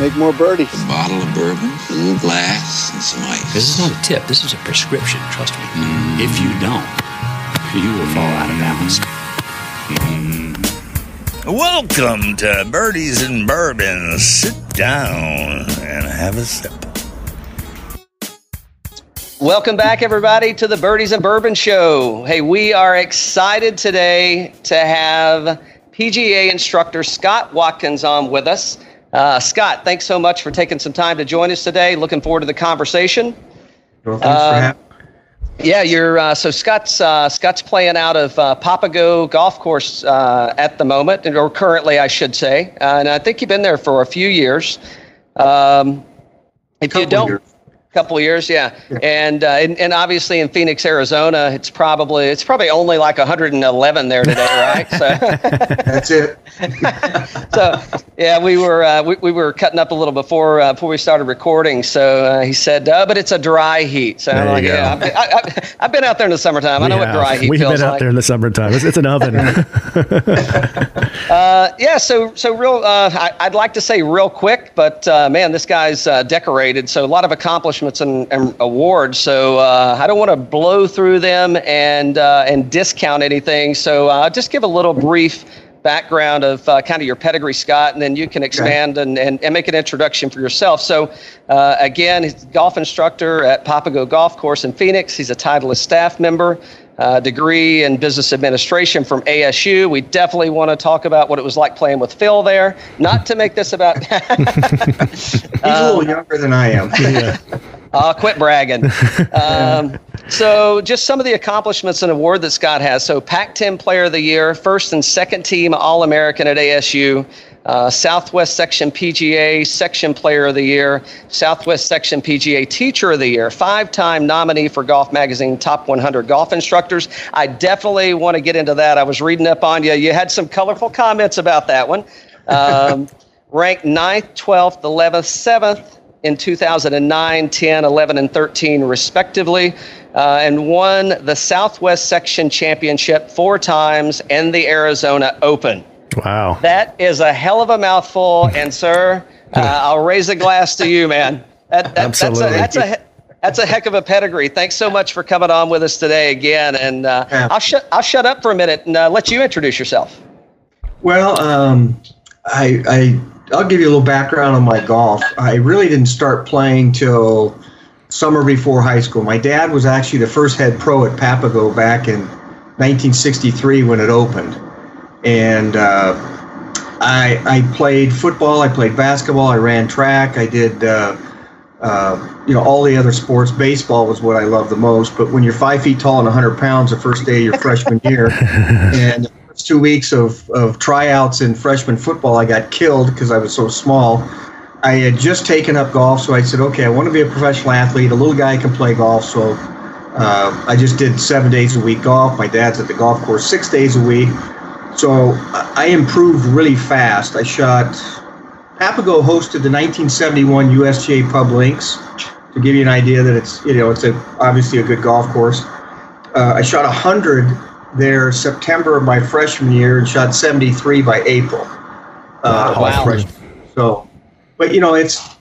make more birdies. A bottle of bourbon, a little glass, and some ice. This is not a tip. This is a prescription. Trust me. Mm. If you don't, you will fall out of balance. Mm. Welcome to Birdies and Bourbon. Sit down and have a sip. Welcome back, everybody, to the Birdies and Bourbon Show. Hey, we are excited today to have PGA instructor Scott Watkins on with us. Uh, Scott, thanks so much for taking some time to join us today. Looking forward to the conversation. Well, thanks uh, for having yeah, you're uh, so Scott's uh, Scott's playing out of uh, Papago Golf Course uh, at the moment, or currently, I should say, and I think you've been there for a few years. Um, if you don't, years couple of years, yeah, yeah. And, uh, and, and obviously in Phoenix, Arizona, it's probably it's probably only like 111 there today, right? So that's it. so yeah, we were uh, we, we were cutting up a little before uh, before we started recording. So uh, he said, uh, "But it's a dry heat." So there I'm like, "Yeah, I've, I, have been out there in the summertime. I know what dry heat We've feels been out like. there in the summertime. It's, it's an oven." Uh, yeah, so so real. I, would like to say real quick, but man, this guy's decorated. So a lot of accomplishments accomplishments and, and awards. So uh, I don't want to blow through them and uh, and discount anything. So uh, I'll just give a little brief background of uh, kind of your pedigree, Scott, and then you can expand okay. and, and, and, make an introduction for yourself. So, uh, again, he's a golf instructor at Papago Golf Course in Phoenix. He's a Titleist staff member, uh, degree in business administration from ASU. We definitely want to talk about what it was like playing with Phil there. Not to make this about. he's a little younger than I am. yeah. Uh, quit bragging. Um, so, just some of the accomplishments and award that Scott has. So, Pac 10 Player of the Year, first and second team All American at ASU, uh, Southwest Section PGA Section Player of the Year, Southwest Section PGA Teacher of the Year, five time nominee for Golf Magazine Top 100 Golf Instructors. I definitely want to get into that. I was reading up on you. You had some colorful comments about that one. Um, ranked 9th, 12th, 11th, 7th in 2009, 10, 11, and 13, respectively, uh, and won the Southwest Section Championship four times and the Arizona Open. Wow. That is a hell of a mouthful. And, sir, uh, I'll raise a glass to you, man. That, that, Absolutely. That's a, that's a, that's a heck of a pedigree. Thanks so much for coming on with us today again. And uh. I'll, shut I'll shut up for a minute and uh, let you introduce yourself. Well, um, I, I I'll give you a little background on my golf. I really didn't start playing till summer before high school. My dad was actually the first head pro at Papago back in 1963 when it opened, and uh, I I played football, I played basketball, I ran track, I did. Uh, uh, you know, all the other sports, baseball was what I loved the most. But when you're five feet tall and 100 pounds the first day of your freshman year, and two weeks of, of tryouts in freshman football, I got killed because I was so small. I had just taken up golf, so I said, okay, I want to be a professional athlete. A little guy can play golf, so uh, I just did seven days a week golf. My dad's at the golf course six days a week. So I improved really fast. I shot, Papago hosted the 1971 USGA Pub Links to give you an idea that it's, you know, it's a, obviously a good golf course. Uh, I shot 100 there September of my freshman year and shot 73 by April. Uh, wow. Freshman. So, but you know, it's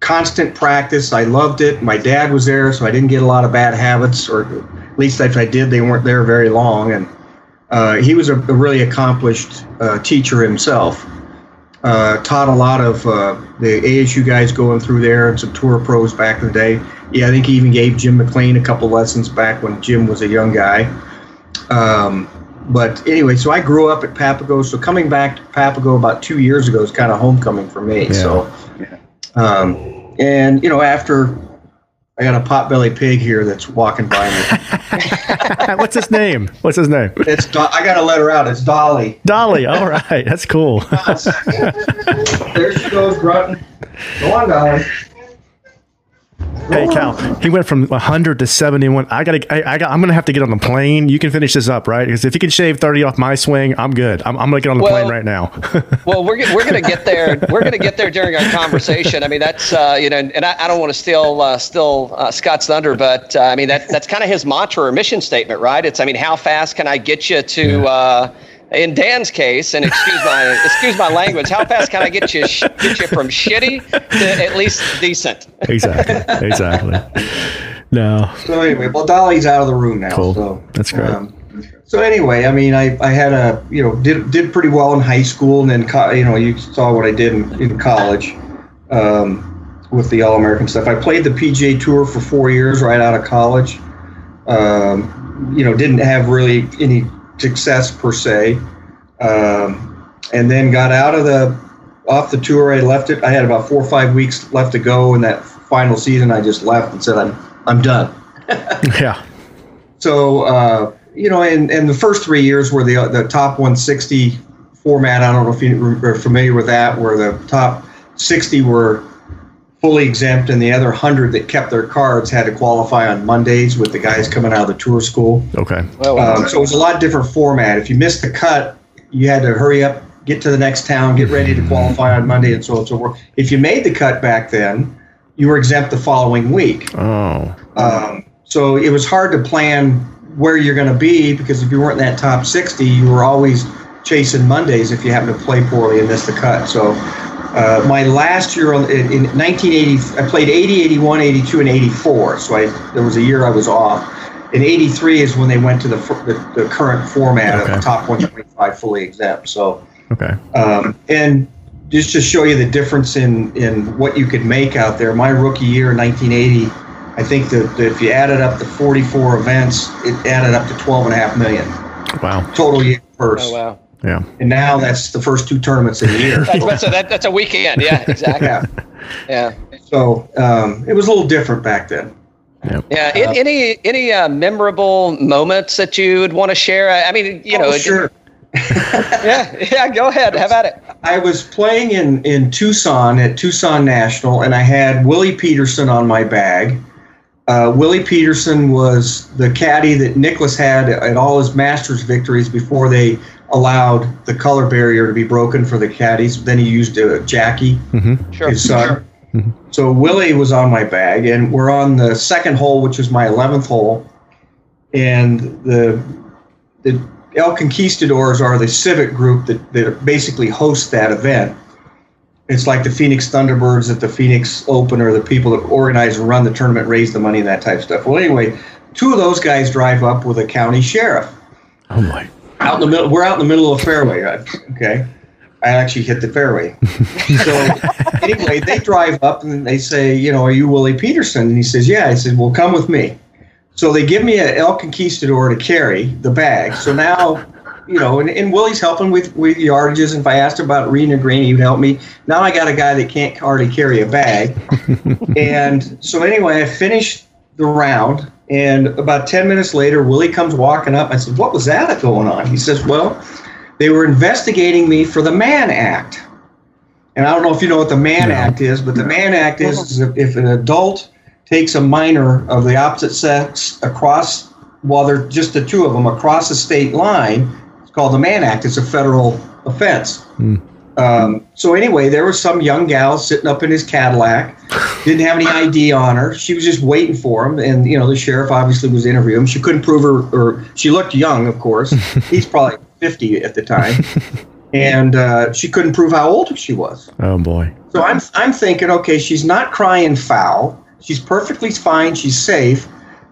constant practice. I loved it. My dad was there, so I didn't get a lot of bad habits, or at least if I did, they weren't there very long. And uh, he was a, a really accomplished uh, teacher himself. Uh, taught a lot of uh, the ASU guys going through there and some tour pros back in the day. Yeah, I think he even gave Jim McLean a couple lessons back when Jim was a young guy. Um, but anyway, so I grew up at Papago. So coming back to Papago about two years ago is kind of homecoming for me. Yeah. So, um, and you know, after I got a potbelly pig here that's walking by me. What's his name? What's his name? It's Do- I got to let her out. It's Dolly. Dolly. All right, that's cool. there she goes, grunting. Go on, Dolly. Hey Cal, he went from 100 to 71. I gotta, I, I got, I'm gonna have to get on the plane. You can finish this up, right? Because if you can shave 30 off my swing, I'm good. I'm, I'm gonna get on the well, plane right now. well, we're we're gonna get there. We're gonna get there during our conversation. I mean, that's uh, you know, and I, I don't want to steal uh, steal uh, Scott's thunder, but uh, I mean that that's kind of his mantra or mission statement, right? It's I mean, how fast can I get you to? Yeah uh, in Dan's case, and excuse my excuse my language, how fast can I get you sh- get you from shitty to at least decent? Exactly. Exactly. No. So anyway, well, Dolly's out of the room now. Cool. So That's great. so anyway, I mean, I, I had a you know did did pretty well in high school, and then co- you know you saw what I did in, in college um, with the All American stuff. I played the PGA Tour for four years right out of college. Um, you know, didn't have really any success per se, um, and then got out of the off the tour. I left it. I had about four or five weeks left to go in that final season. I just left and said, "I'm I'm done." Yeah. So uh, you know, and, and the first three years were the the top 160 format. I don't know if you are familiar with that, where the top 60 were fully exempt, and the other hundred that kept their cards had to qualify on Mondays with the guys coming out of the tour school. Okay. Well, Um, so it was a lot different format. If you missed the cut, you had to hurry up, get to the next town, get ready to qualify on Monday, and so on and so forth. If you made the cut back then, you were exempt the following week. Oh. Um, so it was hard to plan where you're going to be because if you weren't in that top 60, you were always chasing Mondays if you happened to play poorly and miss the cut. So uh, my last year in, in 1980, I played 80, 81, 82, and 84. So I, there was a year I was off. In 83 is when they went to the, the, the current format Okay. of top 125 fully exempt. So Okay. um, and just to show you the difference in, in what you could make out there, my rookie year in 1980, I think that, that if you added up the 44 events, it added up to 12 and a half million Wow. total year purse. oh wow, Yeah. And now that's the first two tournaments in the year. that's, that's, a, that, that's a weekend. Yeah, exactly. yeah. Yeah. So um, it was a little different back then. Yeah. a- any any uh, memorable moments that you would want to share? I I mean, you know, Oh, it- sure. yeah, yeah. Go ahead. Have at it. I was playing in, in Tucson at Tucson National, and I had Willie Peterson on my bag. Uh, Willie Peterson was the caddy that Nicklaus had at all his Masters victories before they allowed the color barrier to be broken for the caddies. Then he used uh, Jackie, Sure. his son. So Willie was on my bag, and we're on the second hole, which was my 11th hole. And the the El Conquistadors are the civic group that, that basically hosts that event. It's like the Phoenix Thunderbirds at the Phoenix Open or the people that organize and run the tournament, raise the money, and that type of stuff. Well, anyway, two of those guys drive up with a county sheriff Oh my. Out in the middle. We're out in the middle of the fairway. I- Okay, I actually hit the fairway. so anyway, they drive up and they say, you know, are you Willie Peterson? And he says, yeah. I said, well, come with me. So they give me a El Conquistador to carry the bag. So now, you know, and, and Willie's helping with with yardages. And if I asked about reading a green, he would help me. Now I got a guy that can't hardly carry a bag. and so anyway, I finished the round. And about 10 minutes later, Willie comes walking up. I said, What was that going on? He says, Well, they were investigating me for the Mann Act. And I don't know if you know what the Mann Act is, but the Mann Act is, is if, if an adult takes a minor of the opposite sex across, while they're just the two of them, across the state line, it's called the Mann Act. It's a federal offense. Hmm. Um, so anyway, there was some young gal sitting up in his Cadillac, didn't have any ID on her. She was just waiting for him, and you know the sheriff obviously was interviewing him. She couldn't prove her, or she looked young, of course. He's probably fifty at the time, and uh, she couldn't prove how old she was. Oh boy. So I'm I'm thinking, okay, she's not crying foul. She's perfectly fine. She's safe.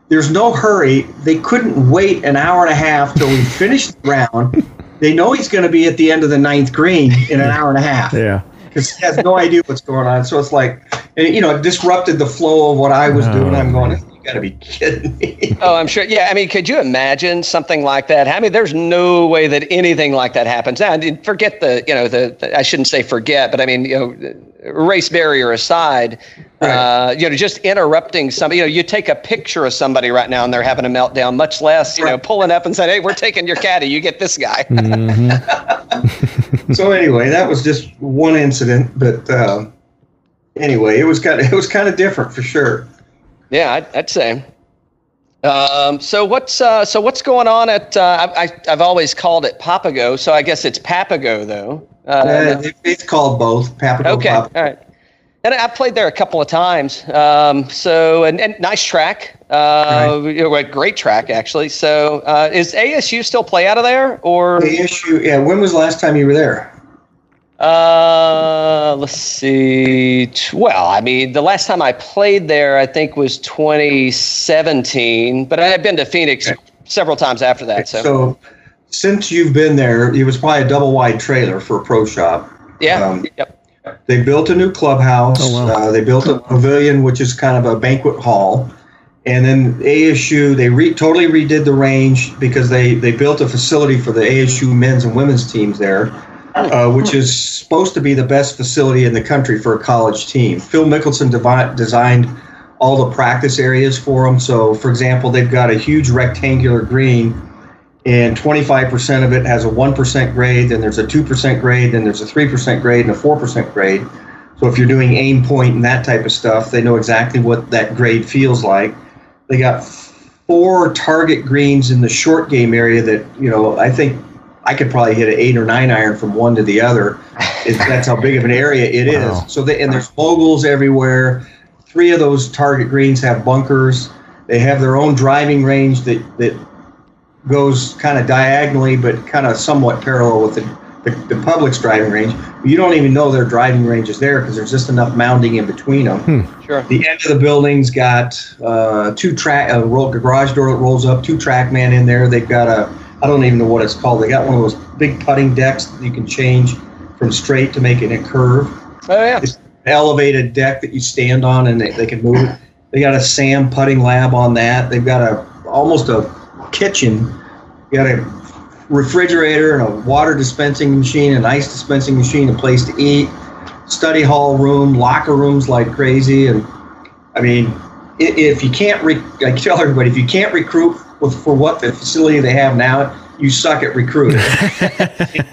There's no hurry. They couldn't wait an hour and a half till we finished the round. They know he's going to be at the end of the ninth green in an hour and a half Yeah. because he has no idea what's going on. So it's like, you know, it disrupted the flow of what I was doing. I'm going, got to be kidding me. Oh, I'm sure. Yeah, I mean, could you imagine something like that? I mean, there's no way that anything like that happens. Now, forget the, you know, the, the I shouldn't say forget, but I mean, you know, race barrier aside, uh, you know, just interrupting somebody. You know, you take a picture of somebody right now and they're having a meltdown. Much less, you know, pulling up and saying, "Hey, we're taking your caddy. You get this guy." so anyway, that was just one incident, but um, anyway, it was kind of it was kind of different for sure. Yeah, I'd, I'd say. Um, so what's uh, so what's going on at? Uh, I, I, I've always called it Papago, so I guess it's Papago though. Uh, Uh, it's called both Papago okay, Papago. all right. And I played there a couple of times. Um, so, and, and nice track. Uh, a great track, actually. So, uh, is ASU still play out of there? Or ASU, yeah. When was the last time you were there? Uh, let's see. Well, I mean, the last time I played there, I think was 2017, but I had been to Phoenix several times after that. So, So, since you've been there, it was probably a double wide trailer for a pro shop. yeah, um, yep. They built a new clubhouse. Oh, wow. uh, they built a pavilion, which is kind of a banquet hall. And then ASU, they re- totally redid the range because they, they built a facility for the ASU men's and women's teams there, uh, which is supposed to be the best facility in the country for a college team. Phil Mickelson devi- designed all the practice areas for them. So, for example, they've got a huge rectangular green, and 25% of it has a 1% grade, then there's a 2% grade, then there's a 3% grade, and a 4% grade. So if you're doing aim point and that type of stuff, they know exactly what that grade feels like. They got four target greens in the short game area that, you know, I think I could probably hit an eight or nine iron from one to the other. It, that's how big of an area it is. Wow. So they, and there's moguls everywhere. Three of those target greens have bunkers. They have their own driving range that, that goes kind of diagonally, but kind of somewhat parallel with the, the, the public's driving range. You don't even know their driving range is there because there's just enough mounding in between them. Sure. The end of the building's got uh, two track, a, roll, a garage door that rolls up, two track TrackMan in there. They've got a, I don't even know what it's called. They got one of those big putting decks that you can change from straight to make it a curve. Oh, yeah. It's an elevated deck that you stand on and they, they can move it. They got a SAM PuttLab on that. They've got a almost a kitchen. You got a refrigerator and a water dispensing machine, an ice dispensing machine, a place to eat, study hall room, locker rooms like crazy. And I mean, if you can't, re- I tell everybody, if you can't recruit with, for what the facility they have now, you suck at recruiting.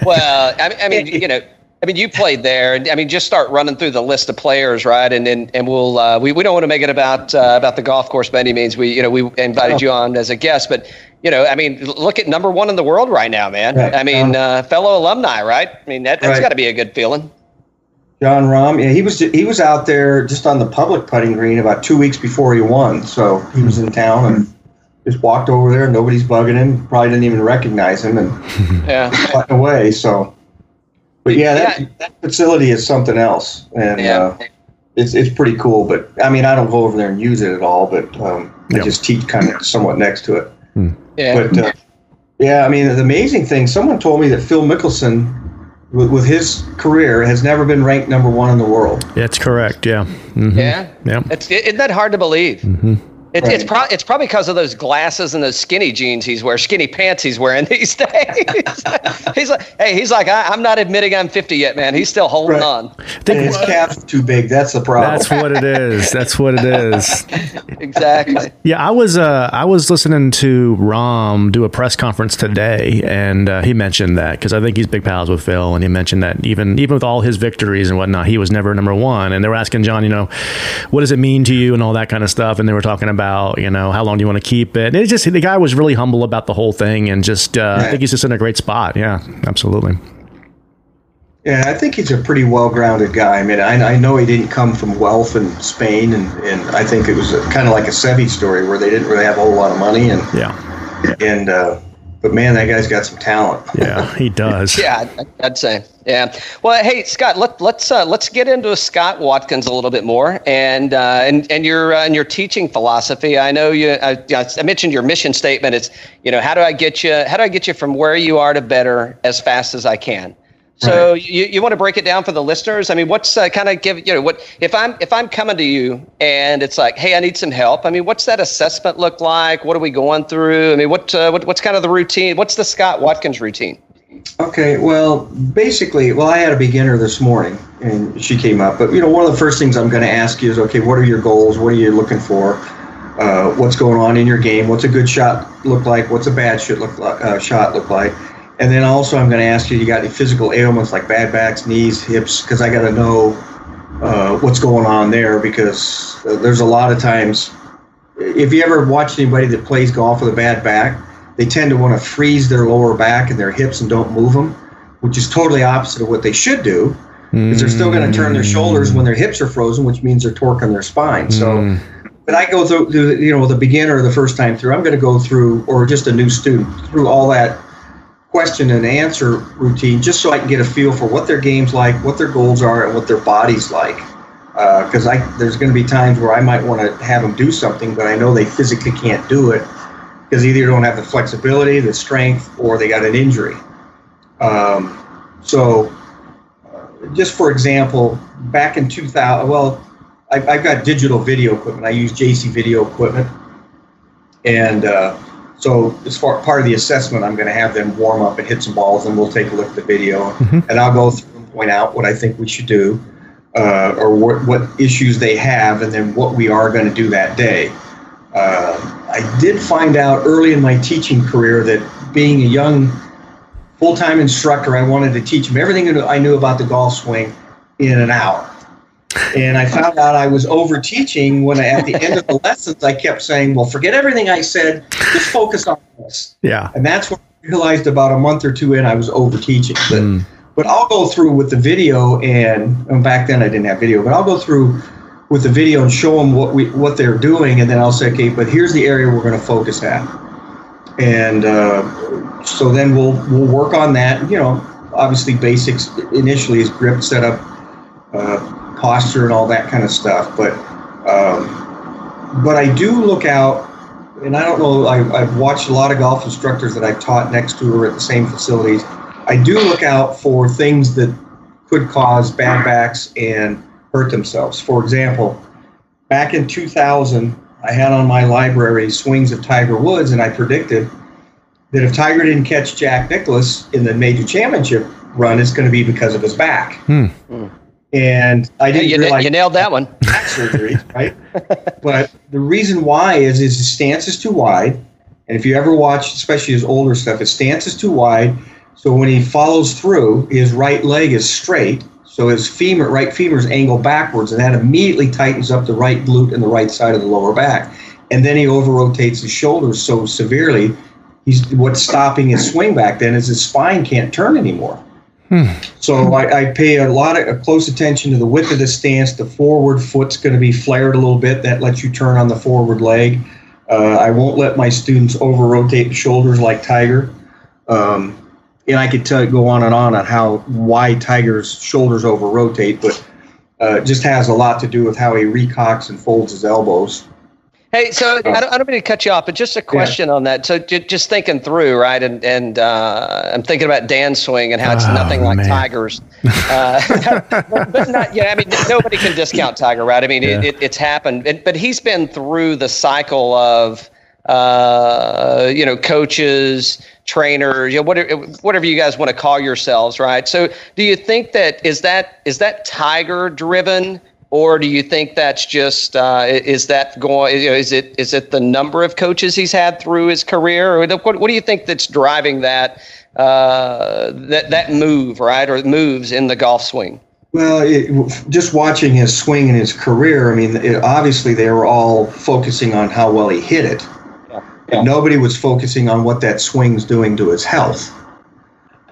Well, I mean, I mean, you know, I mean, you played there, and I mean, just start running through the list of players, right? And and, and we'll uh, we, we don't want to make it about uh, about the golf course by any means. We you know we invited you on as a guest, but you know, I mean, look at number one in the world right now, man. Right. I mean, uh, fellow alumni, right? I mean, that, that's Right. got to be a good feeling. Jon Rahm, yeah, he was he was out there just on the public putting green about two weeks before he won. So he was in town and just walked over there. Nobody's bugging him. Probably didn't even recognize him and Yeah, away. So, but yeah, that, Yeah. that facility is something else, and Yeah. uh, it's it's pretty cool. But I mean, I don't go over there and use it at all. But um, I Yep. just teach kind of somewhat next to it. yeah. But uh, yeah, I mean, the amazing thing. Someone told me that Phil Mickelson. With, with his career, has never been ranked number one in the world. That's correct. Yeah. Mhm. Yeah, Yep. It's isn't that hard to believe? It's it's, Right. pro- it's probably because of those glasses and those skinny jeans he's wearing, skinny pants he's wearing these days. he's like, hey, he's like, I, I'm not admitting I'm 50 yet, man. He's still holding Right. on. And his calf's too big. That's the problem. That's what it is. That's what it is. Exactly. Yeah, I was uh, I was listening to Rahm do a press conference today, and uh, he mentioned that because I think he's big pals with Phil, and he mentioned that even even with all his victories and whatnot, he was never number one. And they were asking Jon, you know, what does it mean to you and all that kind of stuff, and they were talking about you know how long do you want to keep it. And it's just the guy was really humble about the whole thing, and just uh, I think he's just in a great spot. Yeah, absolutely. Yeah, I think he's a pretty well-grounded guy. I mean, I, I know he didn't come from wealth in Spain, and, and I think it was kind of like a Seve story where they didn't really have a whole lot of money, and Yeah, and uh, but man, that guy's got some talent. yeah, he does. Yeah, I'd- I'd say. Yeah. Well, hey, Scott, let, let's uh, let's get into Scott Watkins a little bit more, and uh, and and your uh, and your teaching philosophy. I know you. I, I mentioned your mission statement. It's you know how do I get you how do I get you from where you are to better as fast as I can. So you, you want to break it down for the listeners? I mean, what's uh, kind of give you know what if I'm if I'm coming to you and it's like, hey, I need some help. I mean, what's that assessment look like? What are we going through? I mean, what, uh, what what's kind of the routine? What's the Scott Watkins routine? Okay, well, basically, well, I had a beginner this morning, and she came up. But you know, one of the first things I'm going to ask you is, okay, what are your goals? What are you looking for? Uh, what's going on in your game? What's a good shot look like? What's a bad shot look like? Uh, shot look like? And then also, I'm going to ask you, you got any physical ailments like bad backs, knees, hips? Because I got to know uh, what's going on there because uh, there's a lot of times. If you ever watch anybody that plays golf with a bad back, they tend to want to freeze their lower back and their hips and don't move them, which is totally opposite of what they should do. because they're still going to turn their shoulders when their hips are frozen, which means they're torquing their spine. So, but I go through, through, you know, the beginner the first time through, I'm going to go through, or just a new student, through all that question and answer routine, just so I can get a feel for what their game's like, what their goals are, and what their body's like. Because I there's going to be times where I might want to have them do something, but I know they physically can't do it because either they don't have the flexibility, the strength, or they got an injury. Um, so, uh, just for example, back in 2000, well, I, I've got digital video equipment. I use JC video equipment, and uh, so as far part of the assessment, I'm going to have them warm up and hit some balls, and we'll take a look at the video, and I'll go through and point out what I think we should do, uh, or what, what issues they have, and then what we are going to do that day. Uh, I did find out early in my teaching career that being a young full-time instructor, I wanted to teach them everything I knew about the golf swing in an hour. And I found out I was over teaching when I, at the end of the lessons I kept saying, "Well, forget everything I said. Just focus on this." Yeah. And that's when I realized about a month or two in I was over teaching. But but I'll go through with the video and, and back then I didn't have video, but I'll go through with the video and show them what we what they're doing, and then I'll say, "Okay, but here's the area we're going to focus at." And uh, so then we'll we'll work on that. You know, obviously basics initially is grip setup. Uh, posture and all that kind of stuff. But um, but I do look out, and I don't know. I, I've watched a lot of golf instructors that I've taught next to or at the same facilities. I do look out for things that could cause bad backs and hurt themselves. For example, back in 2000, I had on my library swings of Tiger Woods, and I predicted that if Tiger didn't catch Jack Nicklaus in the major championship run, it's going to be because of his back. Hmm. And I didn't you, realize you nailed that one. back surgery, right? but the reason why is, is his stance is too wide. And if you ever watch, especially his older stuff, his stance is too wide. So when he follows through, his right leg is straight. So his femur, right femur is angled backwards, and that immediately tightens up the right glute and the right side of the lower back. And then he over rotates his shoulders so severely. He's what's stopping his swing back then is his spine can't turn anymore. So I, I pay a lot of a close attention to the width of the stance. The forward foot's going to be flared a little bit. That lets you turn on the forward leg. Uh, I won't let my students over rotate the shoulders like Tiger. Um, and I could tell go on and on on how why Tiger's shoulders over rotate, but uh, just has a lot to do with how he recocks and folds his elbows. Hey, so I don't, I don't mean to cut you off, but just a question on that. So j- just thinking through, right, and and uh, I'm thinking about Dan swing and how it's Oh, nothing like man. Tiger's. Uh, but not, yeah, I mean, nobody can discount Tiger, right? I mean, it, it, it's happened, it, but he's been through the cycle of, uh, you know, coaches, trainers, you know, whatever, whatever you guys want to call yourselves, right? So, do you think that is that is that Tiger driven? Or do you think that's just uh, is that going? you know, Is it is it the number of coaches he's had through his career, or what, what do you think that's driving that uh, that that move, right, or moves in the golf swing? Well, it, just watching his swing in his career, I mean, it, obviously they were all focusing on how well he hit it. Yeah. Nobody was focusing on what that swing's doing to his health.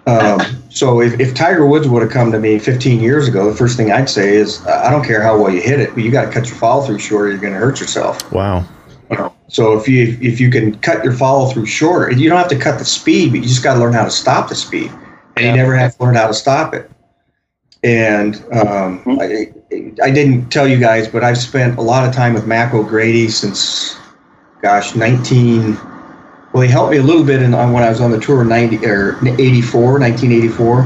Um, so if, if Tiger Woods would have come to me 15 years ago, the first thing I'd say is, I don't care how well you hit it, but you got to cut your follow through shorter. You're going to hurt yourself. Wow. You know, so if you if you can cut your follow through shorter, you don't have to cut the speed, but you just got to learn how to stop the speed, and you never have to learn how to stop it. And um, I, I didn't tell you guys, but I've spent a lot of time with Mac O'Grady since, gosh, 19. Well, he helped me a little bit in, on when I was on the tour in 90 or 84, 1984,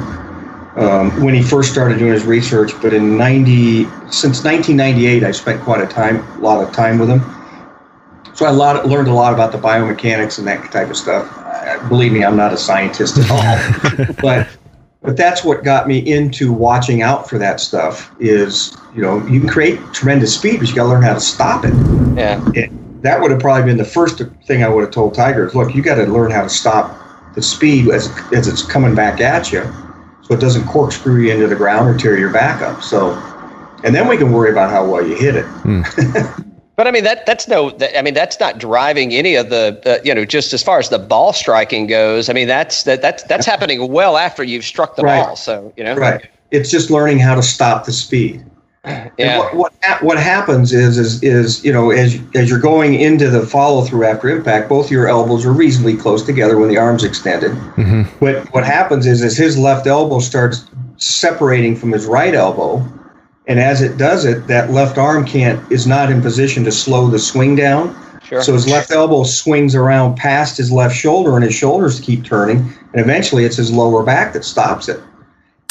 um, when he first started doing his research. But in 90, since 1998, I've spent quite a time, a lot of time with him. So I lot, learned a lot about the biomechanics and that type of stuff. Uh, believe me, I'm not a scientist at all, but but that's what got me into watching out for that stuff. Is you know you can create tremendous speed, but you got to learn how to stop it. Yeah, it. That would have probably been the first thing I would have told Tiger is, look, you got to learn how to stop the speed as as it's coming back at you, so it doesn't corkscrew you into the ground or tear your back up. So, and then we can worry about how well you hit it. but I mean that that's no, that, I mean that's not driving any of the, uh, you know, just as far as the ball striking goes. I mean that's that that's that's happening well after you've struck the Right. ball. So you know, Right. It's just learning how to stop the speed. And what what, what happens is is is you know as as you're going into the follow through after impact, both your elbows are reasonably close together when the arm's extended. Mhm. What what happens is is his left elbow starts separating from his right elbow, and as it does it, that left arm can't is not in position to slow the swing down. Sure. So his left elbow swings around past his left shoulder, and his shoulders keep turning, and eventually it's his lower back that stops it.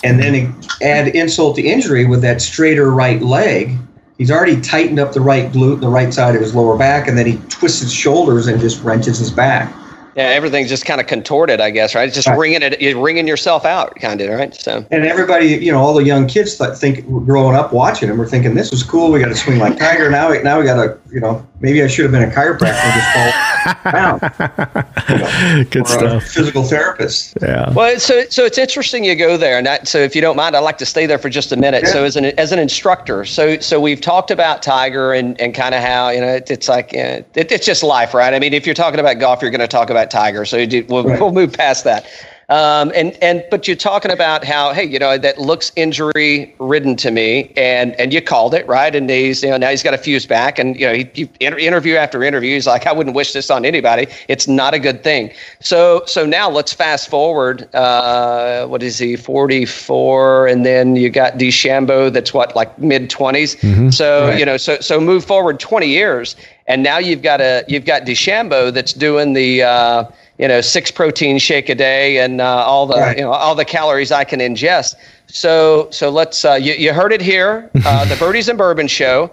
And then add insult to injury with that straighter right leg. He's already tightened up the right glute, the right side of his lower back, and then he twists his shoulders and just wrenches his back. yeah, everything's just kind of contorted, I guess, right? It's just Right. wringing it, you're wringing yourself out, kind of, right? So, And everybody, you know, all the young kids th- think growing up watching him, we're thinking this is cool. We got to swing like Tiger. Now, now we got to, you know, maybe I should have been a chiropractor and just fall down. Good or a stuff. physical therapist. Yeah. well, so so it's interesting you go there, and that, so if you don't mind, I'd like to stay there for just a minute. Yeah. So as an as an instructor, so so we've talked about Tiger and and kind of how you know it, it's like uh, it, it's just life, right? I mean, if you're talking about golf, you're going to talk about Tiger. So you do, we'll Right. we'll move past that. Um, and and but you're talking about how hey you know that looks injury ridden to me and and you called it right? And he's you know now he's got a fuse back and you know he, he inter- interview after interview he's like I wouldn't wish this on anybody. It's not a good thing. So so now let's fast forward uh, what is he 44 and then you got DeChambeau that's what like mid 20s so Right. you know so so move forward 20 years and now you've got a you've got DeChambeau that's doing the uh, you know six protein shake a day and uh, all the Right. you know all the calories I can ingest. So so let's uh, you, you heard it here, uh, the Birdies and Bourbon Show.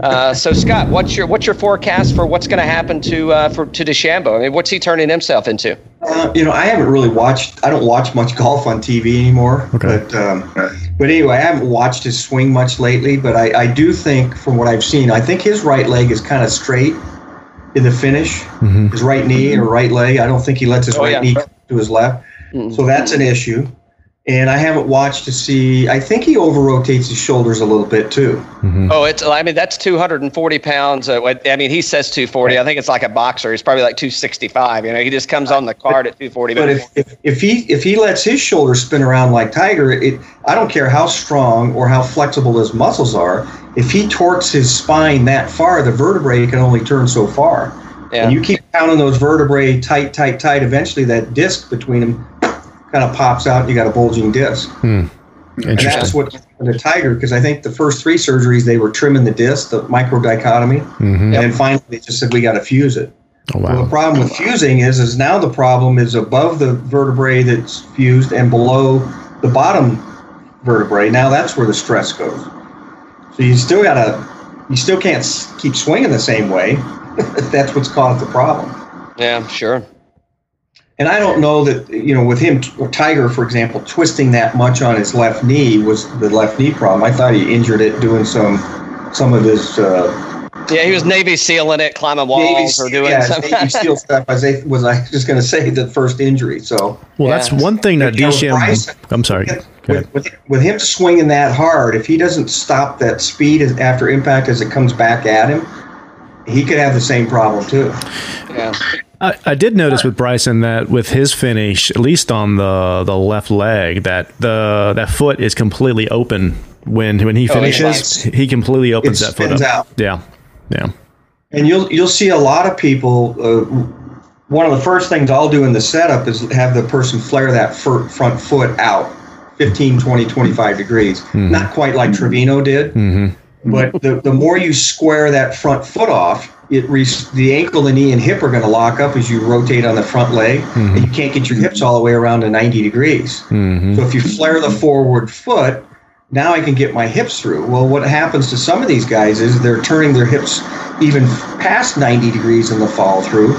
Uh, so Scott, what's your what's your forecast for what's going to happen to uh, for to DeChambeau? I mean, what's he turning himself into? Uh, you know, I haven't really watched. I don't watch much golf on TV anymore. Okay. But um, but anyway, I haven't watched his swing much lately. But I, I do think, from what I've seen, I think his right leg is kind of straight in the finish. His right knee or right leg. I don't think he lets his Oh, right yeah. knee come to his left. Mm. So that's an issue. And I haven't watched to see. I think he over rotates his shoulders a little bit too. Oh, it's I mean that's 240 pounds. Uh, I mean he says 240. I think it's like a boxer. He's probably like 265. You know, he just comes on the card at 240. But if, if, if he if he lets his shoulders spin around like Tiger, it I don't care how strong or how flexible his muscles are. If he torques his spine that far, the vertebrae can only turn so far. yeah. And you keep pounding those vertebrae tight, tight, tight. Eventually, that disc between them kind of pops out. And you got a bulging disc. And that's what happened to Tiger because I think the first three surgeries they were trimming the disc, the microdiscectomy, Mhm. and then finally they just said we got to fuse it. Oh, Well, the problem with fusing is, is now the problem is above the vertebrae that's fused and below the bottom vertebrae. Now that's where the stress goes. So you still gotta, you still can't keep swinging the same way. that's what's caused the problem. yeah, sure. And I don't know that you know with him, Tiger, for example, twisting that much on his left knee was the left knee problem. I thought he injured it doing some, some of his. Uh, Yeah, he was Navy SEAling it, climbing walls, or doing yeah, something. Navy SEAL stuff. I was, was I just going to say the first injury? So Well, Yeah. that's one thing that You DCM. I'm sorry. With, with, with him swinging that hard, if he doesn't stop that speed after impact as it comes back at him, he could have the same problem too. yeah. I, I did notice with Bryson that with his finish, at least on the the left leg, that the that foot is completely open when when he Oh, he finishes. he completely opens that foot up. out. Yeah, yeah. And you'll you'll see a lot of people. Uh, one of the first things I'll do in the setup is have the person flare that front foot out 15, 20, 25 degrees. Not quite like Trevino did, but the, the more you square that front foot off, it re- the ankle, the knee, and hip are going to lock up as you rotate on the front leg, mm-hmm. and you can't get your hips all the way around to 90 degrees. Mm-hmm. So if you flare the forward foot, now I can get my hips through. Well, what happens to some of these guys is they're turning their hips even past 90 degrees in the fall through,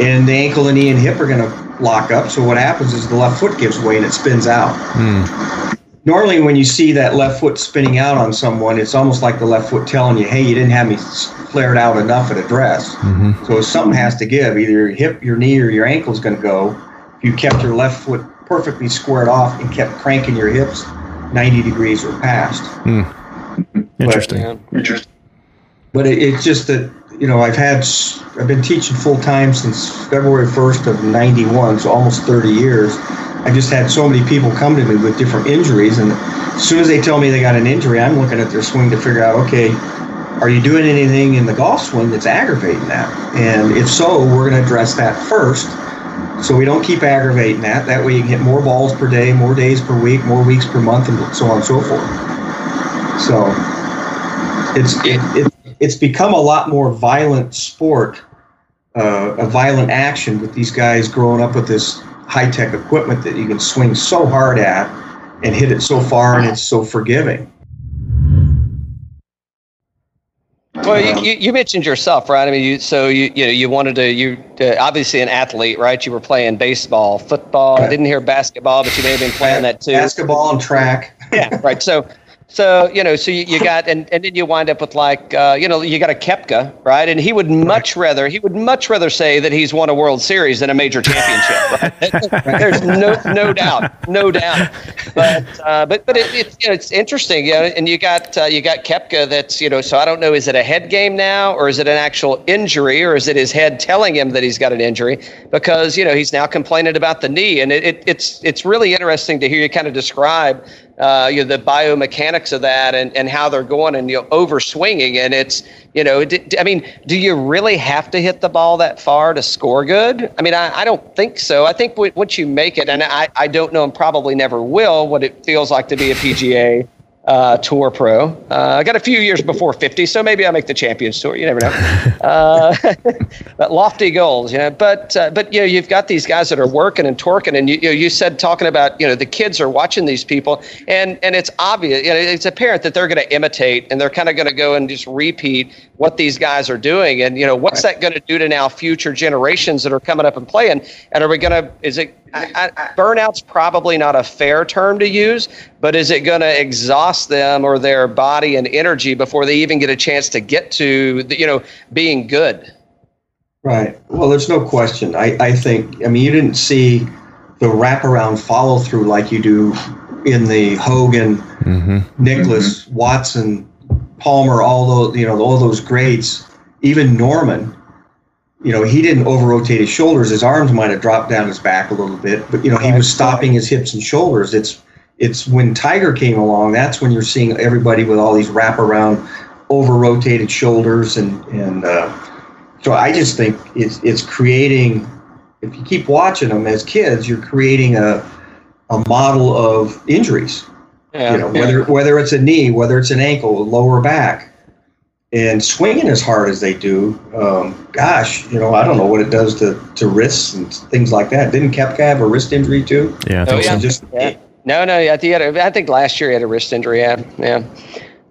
and the ankle, the knee, and hip are going to lock up. So what happens is the left foot gives way and it spins out. Hmm. Normally, when you see that left foot spinning out on someone, it's almost like the left foot telling you, "Hey, you didn't have me s- flared out enough at address." Mm-hmm. So something has to give. Either your hip, your knee, or your ankle is going to go. If you kept your left foot perfectly squared off and kept cranking your hips 90 degrees or past. Hmm. Interesting. Yeah. But it, it's just that you know I've had I've been teaching full time since February 1st of '91, so almost 30 years, I just had so many people come to me with different injuries, and as soon as they tell me they got an injury, I'm looking at their swing to figure out, okay, are you doing anything in the golf swing that's aggravating that? And if so, we're going to address that first. So we don't keep aggravating that. That way you can hit more balls per day, more days per week, more weeks per month, and so on and so forth. So it's it, it it's become a lot more violent sport, uh, a violent action with these guys growing up with this high tech equipment that you can swing so hard at and hit it so far, and it's so forgiving. Well, you, you, you mentioned yourself, right? I mean, you so you you know you wanted to you uh, obviously an athlete, right? You were playing baseball, football. I didn't hear basketball, but you may have been playing that too. Basketball and track. yeah, right. So so you know, so you, you got and, and then you wind up with like uh, you know you got a Koepka, right? And he would much rather he would much rather say that he's won a World Series than a major championship. Right? There's no no doubt, no doubt. But uh, but but it, it, you know, it's interesting, you know, and you got uh, you got Koepka. that's you know so I don't know is it a head game now or is it an actual injury or is it his head telling him that he's got an injury because you know he's now complaining about the knee and it, it it's it's really interesting to hear you kind of describe uh, you know, the biomechanics of that and, and how they're going and you know over swinging and it's you know I mean do you really have to hit the ball that far to score good? I mean I, I don't think so. I think w- once you make it and I, I don't know and probably never will what it feels like to be a PGA uh, Tour Pro. Uh, I got a few years before 50, so maybe I'll make the Champions Tour. You never know. Uh, but lofty goals, you know. But uh, but you know, you've got these guys that are working and torquing, and you you, know, you said talking about you know the kids are watching these people, and and it's obvious, you know, it's apparent that they're going to imitate, and they're kind of going to go and just repeat what these guys are doing, and you know, what's right. that going to do to now future generations that are coming up and playing, and are we going to? Is it I, I, burnout's probably not a fair term to use, but is it going to exhaust them or their body and energy before they even get a chance to get to, the, you know, being good? Right. Well, there's no question. I, I think, I mean, you didn't see the wraparound follow through like you do in the Hogan, mm-hmm. Nicklaus, mm-hmm. Watson, Palmer, all those, you know, all those greats, even Norman you know, he didn't over rotate his shoulders. His arms might have dropped down his back a little bit, but you know, he was stopping his hips and shoulders. It's it's when Tiger came along, that's when you're seeing everybody with all these wraparound, over rotated shoulders, and and uh, so I just think it's it's creating. If you keep watching them as kids, you're creating a a model of injuries. Yeah, you know, whether whether it's a knee, whether it's an ankle, lower back and swinging as hard as they do, um, gosh, you know, I don't know what it does to, to wrists and things like that. Didn't Koepka have a wrist injury too? Yeah, I oh, yeah. So. Just, yeah. No, no, I think, I think last year he had a wrist injury. Yeah, yeah.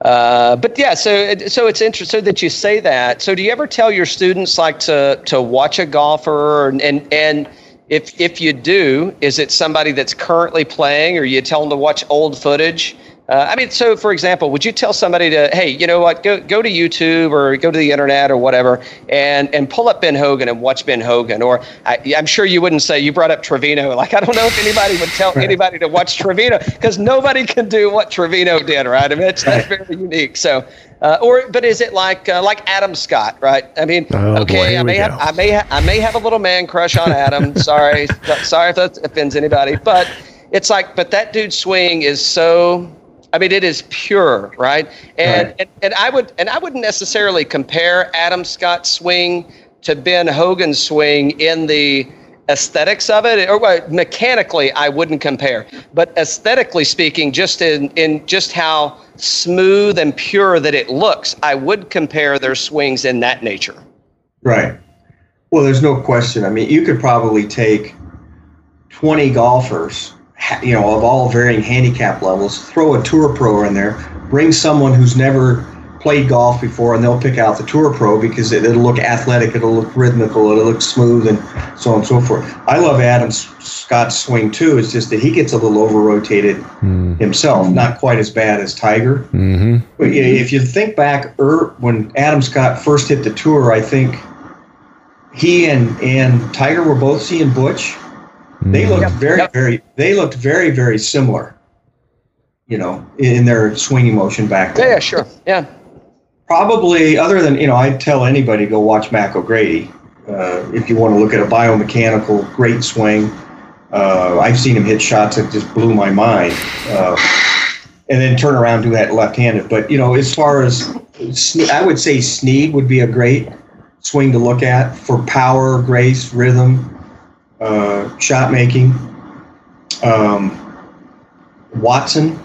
Uh, but yeah, so so it's interesting so that you say that. So do you ever tell your students like to to watch a golfer and and, and if if you do, is it somebody that's currently playing, or you tell them to watch old footage? Uh, I mean, so for example, would you tell somebody to, hey, you know what, go go to YouTube or go to the internet or whatever, and and pull up Ben Hogan and watch Ben Hogan? Or I, am sure you wouldn't say you brought up Trevino. Like I don't know if anybody would tell right. anybody to watch Trevino because nobody can do what Trevino did, right? I mean, it's that's very unique. So, uh, or but is it like uh, like Adam Scott, right? I mean, oh, okay, boy, I may have I may ha- I may have a little man crush on Adam. sorry, sorry if that offends anybody, but it's like, but that dude's swing is so I mean, it is pure, right? And, right. and and I would and I wouldn't necessarily compare Adam Scott's swing to Ben Hogan's swing in the aesthetics of it, or well, mechanically, I wouldn't compare. But aesthetically speaking, just in in just how smooth and pure that it looks, I would compare their swings in that nature. Right. Well, there's no question. I mean, you could probably take 20 golfers you know, of all varying handicap levels, throw a tour pro in there, bring someone who's never played golf before, and they'll pick out the tour pro because it, will look athletic, it'll look rhythmical, it'll look smooth, and so on and so forth. I love Adam Scott's swing too. It's just that he gets a little over rotated mm. himself, not quite as bad as Tiger. Mm-hmm. But if you think back, er, when Adam Scott first hit the tour, I think he and and Tiger were both seeing Butch they looked yep. very, yep. very. They looked very, very similar. You know, in their swinging motion back then. Yeah, yeah, sure. Yeah. Probably, other than you know, I'd tell anybody go watch Mac O'Grady uh, if you want to look at a biomechanical great swing. Uh, I've seen him hit shots that just blew my mind. Uh, and then turn around and do that left-handed. But you know, as far as I would say, Snead would be a great swing to look at for power, grace, rhythm, uh, shot making. Um, Watson,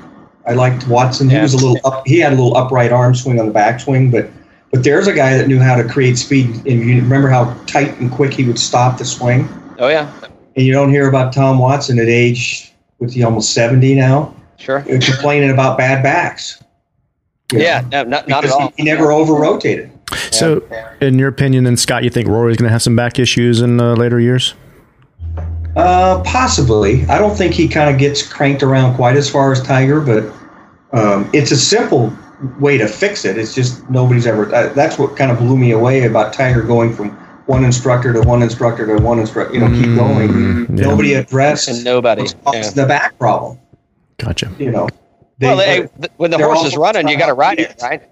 I liked Watson. He Yeah. was a little up. He had a little upright arm swing on the backswing, but but there's a guy that knew how to create speed. And you remember how tight and quick he would stop the swing. Oh yeah, And you don't hear about Tom Watson at age, with he almost seventy now, sure. uh, complaining about bad backs. You know, Yeah, no, not, not at all. He, he never over rotated. So, in your opinion, then Scott, you think Rory's going to have some back issues in uh, later years? Uh, possibly. I don't think he kind of gets cranked around quite as far as Tiger, but um, it's a simple way to fix it. It's just nobody's ever. Uh, that's what kind of blew me away about Tiger going from one instructor to one instructor to one instructor. You know, keep going. Mm, yeah. Nobody addressed And nobody. Yeah. the back problem. Gotcha. You know. They- Well, they, when the horse is running, you got to ride it, right?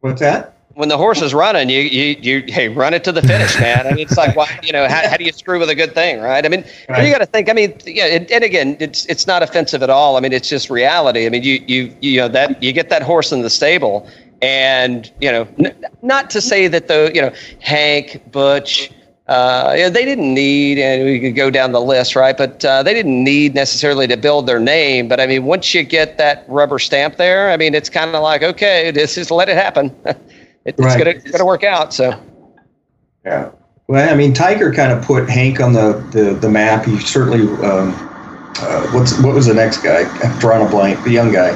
What's that? When the horse is running, you you you hey, run it to the finish, man. I mean, it's like, why, you know, how, how do you screw with a good thing, right? I mean, Right. you got to think. I mean, yeah, and, and again, it's it's not offensive at all. I mean, it's just reality. I mean, you you you know that you get that horse in the stable, and you know, n- not to say that the you know Hank Butch. Uh, yeah, they didn't need, and we could go down the list, right? But uh, they didn't need necessarily to build their name. But I mean, once you get that rubber stamp there, I mean, it's kind of like, okay, this is let it happen. it, it's Right. gonna it's gonna work out. So Yeah. Well, I mean, Tiger kind of put Hank on the, the, the map. He certainly. Um, uh, what's what was the next guy? I'm drawing a blank. The young guy.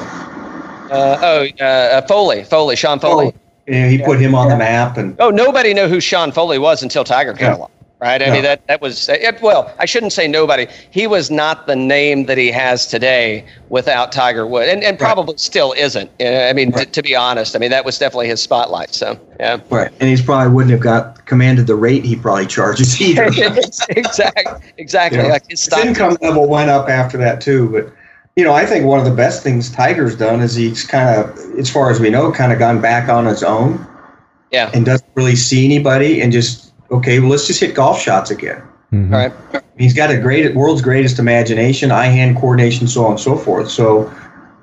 uh, oh, uh, uh, Foley, Foley, Sean Foley. Yeah, he put him on the map, and Oh, nobody knew who Sean Foley was until Tiger came Yeah. along, right? I Yeah. mean, that that was it, well. I shouldn't say nobody. He was not the name that he has today without Tiger Woods, and, and probably still isn't. Uh, I mean, t- to be honest, I mean that was definitely his spotlight. So yeah. right, and he's probably wouldn't have got commanded the rate he probably charges either. exactly, exactly. You know, Like his his income level went up after that too. But you know, I think one of the best things Tiger's done is he's kind of, as far as we know, kind of gone back on his own yeah. and doesn't really see anybody and just okay, well, let's just hit golf shots again. All right. He's got a great world's greatest imagination, eye-hand coordination, so on and so forth. So,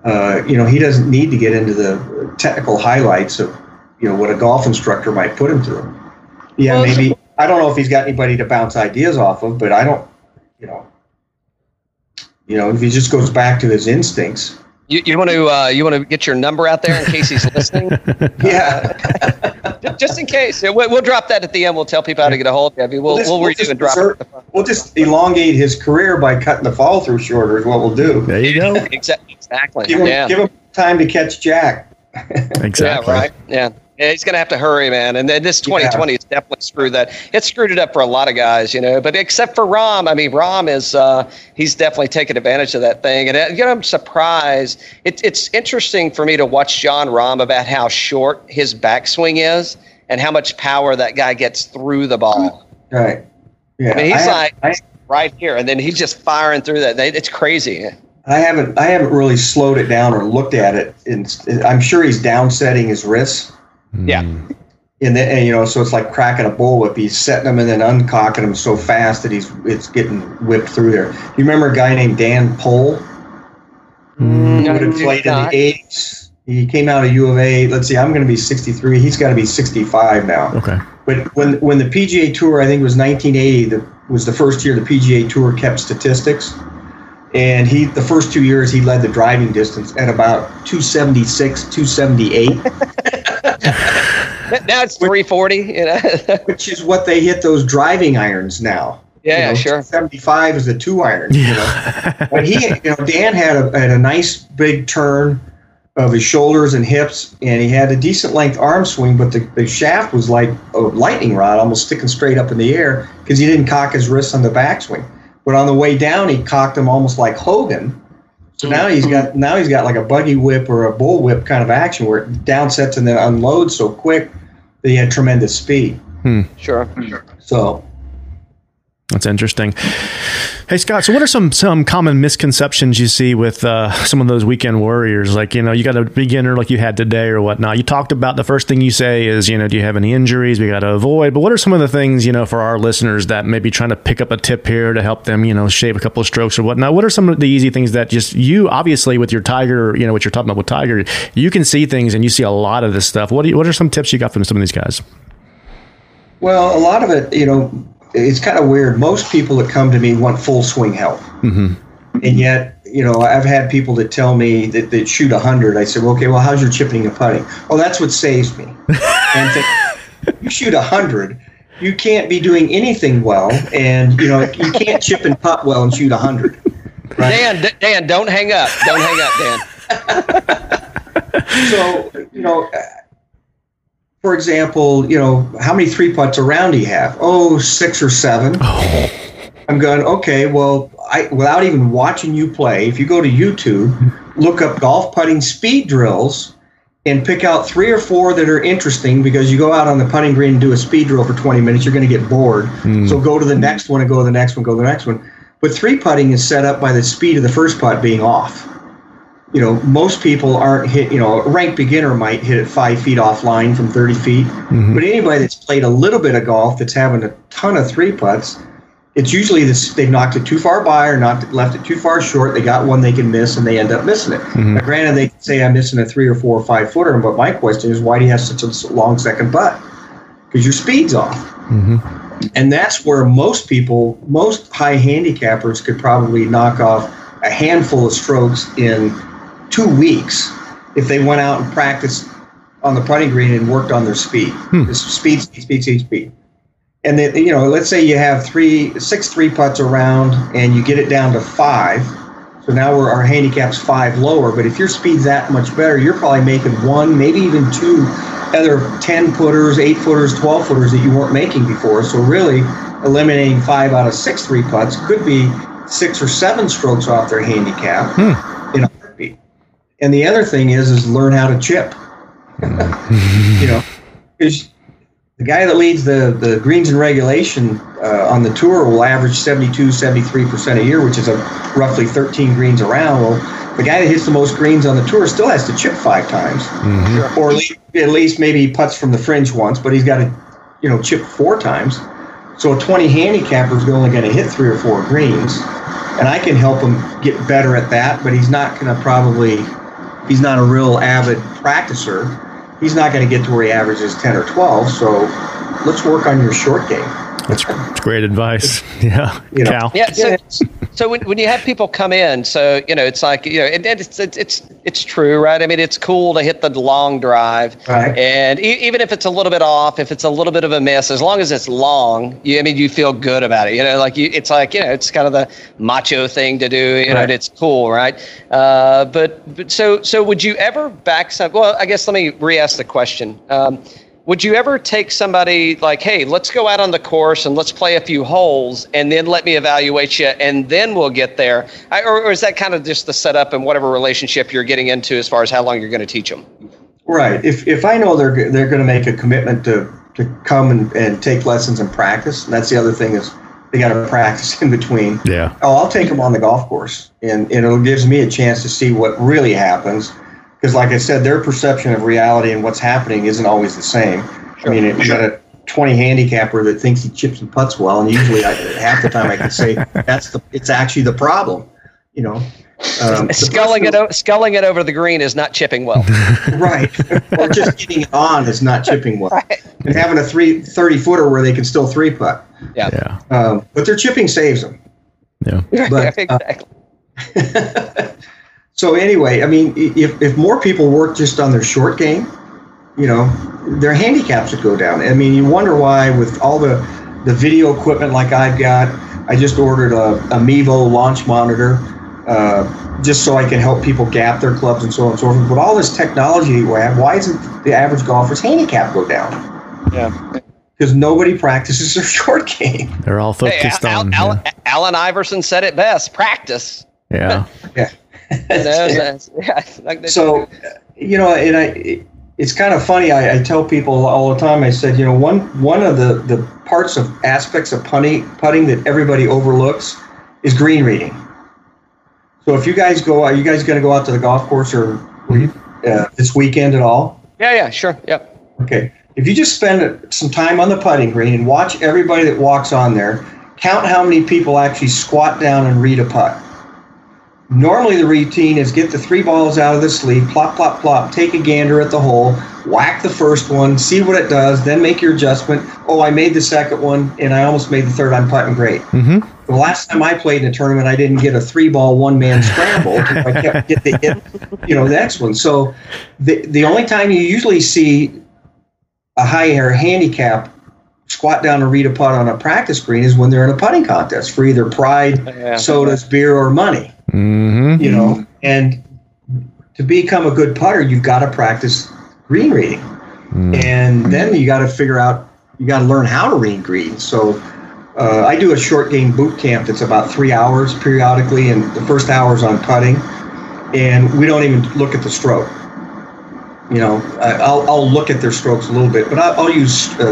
uh, you know, he doesn't need to get into the technical highlights of, you know, what a golf instructor might put him through. Yeah, Well, maybe. I don't know if he's got anybody to bounce ideas off of, but I don't, you know, you know, if he just goes back to his instincts. You, you want to uh, you want to get your number out there in case he's listening, Yeah, Ju- just in case. We'll, we'll drop that at the end. We'll tell people how to get a hold of you. I mean, We'll just- we'll redo just and drop preserve- it. We'll just elongate his career by cutting the fall through shorter. Is what we'll do. There you go. Exa- Exactly. Give him, yeah. give him time to catch Jack. Exactly. Yeah, right. Yeah. Yeah, he's going to have to hurry, man. And then this 2020 has definitely screwed that. It screwed it up for a lot of guys, you know. But except for Rahm, I mean, Rahm is uh, he's definitely taken advantage of that thing. And uh, you know, I'm surprised. It, it's interesting for me to watch Jon Rahm about how short his backswing is and how much power that guy gets through the ball. Right. Yeah. I mean, he's have- like I, right here, and then he's just firing through that. It's crazy. I haven't I haven't really slowed it down or looked at it. And I'm sure he's downsetting his wrists. Yeah. And then and, you know, so it's like cracking a bullwhip. He's setting them and then uncocking them so fast that he's it's getting whipped through there. You remember a guy named Dan Pohl Mm, who would have played in the eighties? He came out of U of A. Let's see, I'm going to be 63. He's got to be 65 now. Okay. But when when the PGA Tour, I think it was 1980, the, was the first year the PGA Tour kept statistics, and he the first two years he led the driving distance at about 276, 278, Now it's 340. You know. which is what they hit those driving irons now. yeah, You yeah, know, sure. 75 is a two iron. You know, but he, you know, Dan had a had a nice big turn of his shoulders and hips, and he had a decent length arm swing, but the, the shaft was like a lightning rod, almost sticking straight up in the air because he didn't cock his wrists on the backswing. But on the way down, he cocked them almost like Hogan. So now he's got now he's got like a buggy whip or a bull whip kind of action where it downsets and then unloads so quick that he had tremendous speed. Sure. Sure. So That's interesting. Hey Scott, so what are some some common misconceptions you see with uh, some of those weekend warriors? Like you know, you got a beginner like you had today or whatnot. You talked about the first thing you say is you know, do you have any injuries we got to avoid? But what are some of the things you know for our listeners that may be trying to pick up a tip here to help them you know shave a couple of strokes or whatnot? What are some of the easy things that just you obviously with your Tiger, you know, what you're talking about with Tiger, you can see things and you see a lot of this stuff. What you, what are some tips you got from some of these guys? Well, a lot of it, you know, it's kind of weird. Most people that come to me want full swing help, mm-hmm. and yet, you know, I've had people that tell me that they shoot hundred. I said, well, okay, well, how's your chipping and putting? Oh, that's what saves me. and think, you shoot hundred, you can't be doing anything well, and you know, you can't chip and putt well and shoot hundred. Right? Dan, Dan, don't hang up. Don't hang up, Dan. so, you know for example, you know, how many three putts around do you have? Oh, six or seven. Oh. I'm going, okay, well, I, without even watching you play, if you go to YouTube, look up golf putting speed drills and pick out three or four that are interesting because you go out on the putting green and do a speed drill for 20 minutes, you're going to get bored. Mm. So go to the next one and go to the next one, go to the next one. But three putting is set up by the speed of the first putt being off you know, most people aren't hit, you know, a ranked beginner might hit it five feet offline from 30 feet. Mm-hmm. But anybody that's played a little bit of golf that's having a ton of three putts, it's usually this, they've knocked it too far by or not left it too far short. They got one they can miss and they end up missing it. Mm-hmm. Now, granted, they can say I'm missing a three or four or five footer, but my question is, why do you have such a long second putt? Because your speed's off. Mm-hmm. And that's where most people, most high handicappers could probably knock off a handful of strokes in two weeks if they went out and practiced on the putting green and worked on their speed. Hmm. Speed, speed, speed, speed, speed. And then, you know, let's say you have three, six three putts around and you get it down to five. So now we're, our handicap's five lower. But if your speed's that much better, you're probably making one, maybe even two other 10 footers, eight footers, 12 footers that you weren't making before. So really, eliminating five out of six three putts could be six or seven strokes off their handicap. Hmm and the other thing is, is learn how to chip. you know, because the guy that leads the, the greens and regulation uh, on the tour will average 72, 73% a year, which is a roughly 13 greens around. Well, the guy that hits the most greens on the tour still has to chip five times, mm-hmm. or at least, at least maybe puts from the fringe once, but he's got to, you know, chip four times. So a 20 handicapper is only going to hit three or four greens, and I can help him get better at that, but he's not going to probably he's not a real avid practicer, he's not going to get to where he averages 10 or 12. So let's work on your short game. That's, that's great advice. Yeah. You know, Cal. Yeah. So, so when, when you have people come in, so, you know, it's like, you know, and, it's, it's, it's, it's true, right? I mean, it's cool to hit the long drive. Right. And e- even if it's a little bit off, if it's a little bit of a miss, as long as it's long, you, I mean, you feel good about it. You know, like you, it's like, you know, it's kind of the macho thing to do, you right. know, it's cool, right? Uh, but, but so, so would you ever back some, well, I guess let me re ask the question. Um, would you ever take somebody like, hey, let's go out on the course and let's play a few holes and then let me evaluate you and then we'll get there? I, or, or, is that kind of just the setup and whatever relationship you're getting into as far as how long you're going to teach them? Right. If, if I know they're, they're going to make a commitment to, to come and, and take lessons and practice, and that's the other thing is they got to practice in between. Yeah. Oh, I'll take them on the golf course and, and it gives me a chance to see what really happens because like I said, their perception of reality and what's happening isn't always the same. Sure. I mean, you got a 20 handicapper that thinks he chips and puts well, and usually I, half the time I can say that's the it's actually the problem. You know, um, sculling it o- sculling it over the green is not chipping well. right, or just getting it on is not chipping well, right. and having a three 30 footer where they can still three putt. Yeah, yeah. Um, but their chipping saves them. Yeah, but, exactly. Uh, so anyway, I mean, if, if more people work just on their short game, you know, their handicaps would go down. I mean, you wonder why with all the the video equipment like I've got, I just ordered a, a Mevo launch monitor uh, just so I can help people gap their clubs and so on and so forth. But all this technology we have, why isn't the average golfer's handicap go down? Yeah. Because nobody practices their short game. They're all focused hey, Al, on. Al, yeah. Allen Iverson said it best: practice. Yeah. yeah. so you know, and I, it's kind of funny. I, I tell people all the time. I said, you know, one one of the the parts of aspects of putting putting that everybody overlooks is green reading. So if you guys go, are you guys going to go out to the golf course or uh, this weekend at all? Yeah, yeah, sure. Yep. Okay. If you just spend some time on the putting green and watch everybody that walks on there, count how many people actually squat down and read a putt. Normally, the routine is get the three balls out of the sleeve, plop, plop, plop, take a gander at the hole, whack the first one, see what it does, then make your adjustment. Oh, I made the second one, and I almost made the third. I'm putting great. Mm-hmm. The last time I played in a tournament, I didn't get a three ball one man scramble. I kept get the you know, the next one. So the the only time you usually see a higher handicap squat down and read a putt on a practice green is when they're in a putting contest for either pride, Yeah. sodas, beer, or money. Mm-hmm. You know, and to become a good putter, you've got to practice green reading, and then you got to figure out you got to learn how to read green. So. Uh, I do a short game boot camp that's about three hours periodically, and the first hour is on putting, and we don't even look at the stroke. You know, I- I'll, I'll look at their strokes a little bit, but I'll, I'll use uh,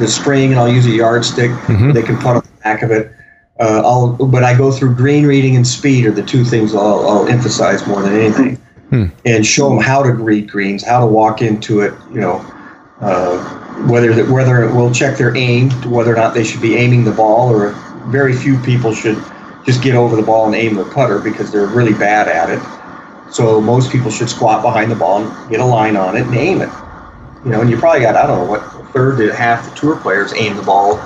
the string and I'll use a yardstick. They can putt on the back of it. Uh, I'll, but I go through green reading and speed are the two things I'll, I'll emphasize more than anything, and show them how to read greens, how to walk into it. You know, uh, whether that whether it will check their aim, whether or not they should be aiming the ball, or very few people should just get over the ball and aim the putter because they're really bad at it. So most people should squat behind the ball and get a line on it and aim it. You know, and you probably got I don't know what third to half the tour players aim the ball.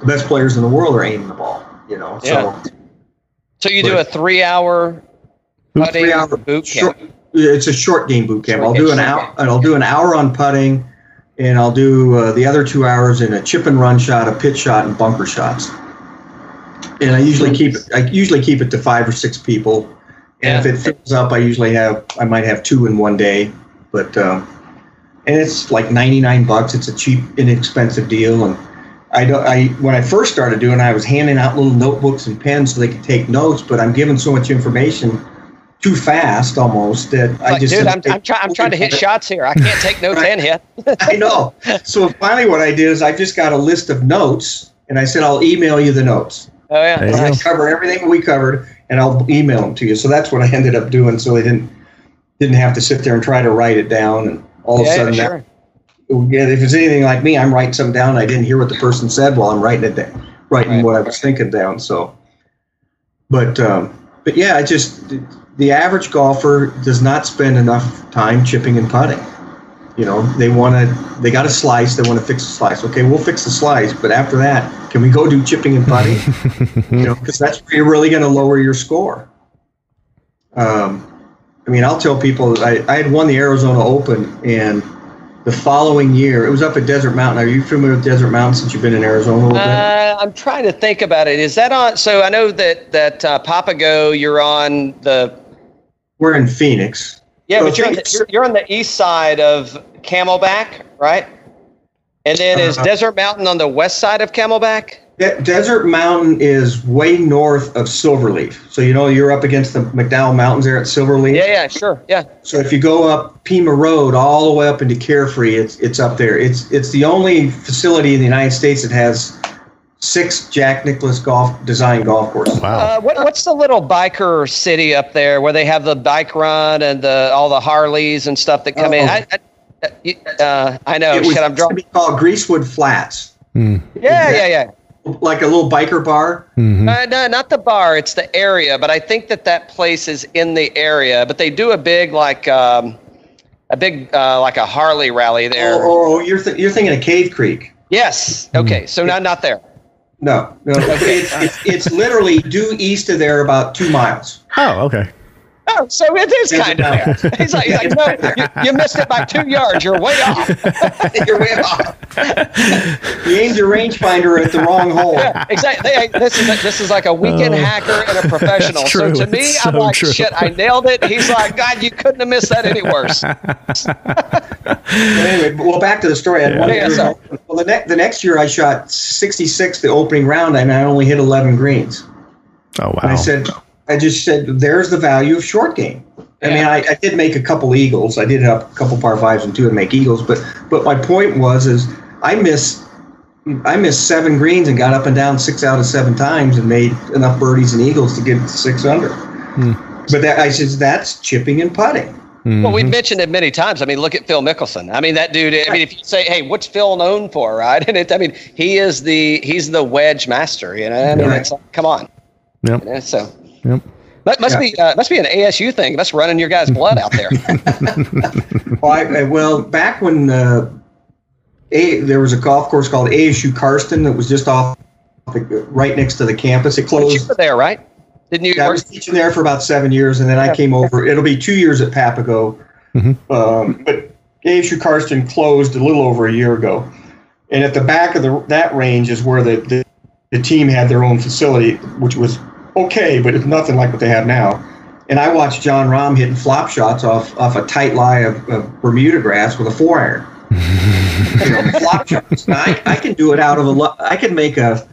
The best players in the world are aiming the ball. You know, Yeah. so So you do a three-hour putting three hour boot short- camp. it's a short game boot camp. Short I'll do an hour. game. And I'll do an hour on putting, and I'll do uh, the other two hours in a chip and run shot, a pitch shot, and bunker shots. And I usually keep it. I usually keep it to five or six people. And if it fills up, I usually have. I might have two in one day, but um, and it's like ninety nine bucks. It's a cheap, inexpensive deal, and I don't. I when I first started doing, it, I was handing out little notebooks and pens so they could take notes. But I'm giving so much information too fast almost that I like, just. Dude, I'm, I'm, try, I'm trying to hit shots here. I can't take notes and hit. I know. So finally, what I did is I just got a list of notes, and I said I'll email you the notes. Oh yeah, There I nice. cover everything we covered, and I'll email them to you. So that's what I ended up doing. So they didn't didn't have to sit there and try to write it down, and all of a sudden Yeah, sudden, sure. that, yeah, if it's anything like me, I'm writing something down. I didn't hear what the person said while I'm writing it down, writing Right. what I was thinking down. So, but um, but yeah, I just the average golfer does not spend enough time chipping and putting. You know, they want to, they got a slice, they want to fix the slice. Okay, we'll fix the slice, but after that, can we go do chipping and putting? you know, because that's where you're really going to lower your score. Um, I mean, I'll tell people I, I had won the Arizona Open, and the following year, it was up at Desert Mountain. Are you familiar with Desert Mountain since you've been in Arizona a little bit? Uh, I'm trying to think about it. Is that on? So I know that that uh, Papago, you're on the We're in Phoenix. yeah, So but you're on the, you're, you're on the east side of Camelback, right? And then is Uh, Desert Mountain on the west side of Camelback? De- Desert Mountain is way north of Silverleaf. So, you know, you're up against the McDowell Mountains there at Silverleaf. Yeah, yeah, sure, yeah. So if you go up Pima Road all the way up into Carefree, it's it's up there. It's it's the only facility in the United States that has six Jack Nicklaus golf design golf courses. Wow. Uh, what, what's the little biker city up there where they have the bike run and the all the Harleys and stuff that come in? Oh. I, I, uh, I know. it was Shit, I'm used to be called Greasewood Flats, Yeah, yeah, yeah. Like a little biker bar. Mm-hmm. Uh, no, not the bar. It's the area. But I think that that place is in the area. But they do a big like um, a big uh, like a Harley rally there. Oh, oh, you're th- you're thinking of Cave Creek. Yes. Okay. So not not there. No, no, it's, it's, it's literally due east of there about two miles. Oh, okay. Oh, so it is Desert kind of there. He's like, he's like no, you, you missed it by two yards. You're way off. You're way off. you aimed your rangefinder at the wrong hole. Yeah, exactly. They, this is this is like a weekend oh. hacker and a professional. So to me, It's I'm so like, true. shit, I nailed it. He's like, God, you couldn't have missed that any worse. anyway, well, back to the story. I had one Yeah, year- sorry. well, the next the next year I shot 66 the opening round, and I only hit 11 greens. Oh, wow. And I said, I just said, there's the value of short game. I mean, I, I did make a couple eagles. I did have a couple par fives and two and make eagles. But but my point was is I missed I missed seven greens and got up and down six out of seven times and made enough birdies and eagles to get to six under. Hmm. But that I says that's chipping and putting. Mm-hmm. Well, we've mentioned it many times. I mean, look at Phil Mickelson. I mean, that dude. I mean, if you say, "Hey, what's Phil known for?" Right? And it, I mean, he is the he's the wedge master. You know, I mean, Right. it's like, come on. Yep. You know, so Yep. that must Yeah. be uh, must be an ASU thing. That's running your guys' blood out there. Well, I, I- well back when uh, a, there was a golf course called ASU Karsten that was just off the, right next to the campus. It you closed. were there, right? Didn't you? Yeah, I was teaching there for about seven years, and then I came over. It'll be two years at Papago, um, but ASU Karsten closed a little over a year ago. And at the back of the that range is where the, the, the team had their own facility, which was okay, but it's nothing like what they have now. And I watched Jon Rahm hitting flop shots off off a tight lie of, of Bermuda grass with a four iron. you know, flop shots. Now, I, I can do it out of a. lo- I can make a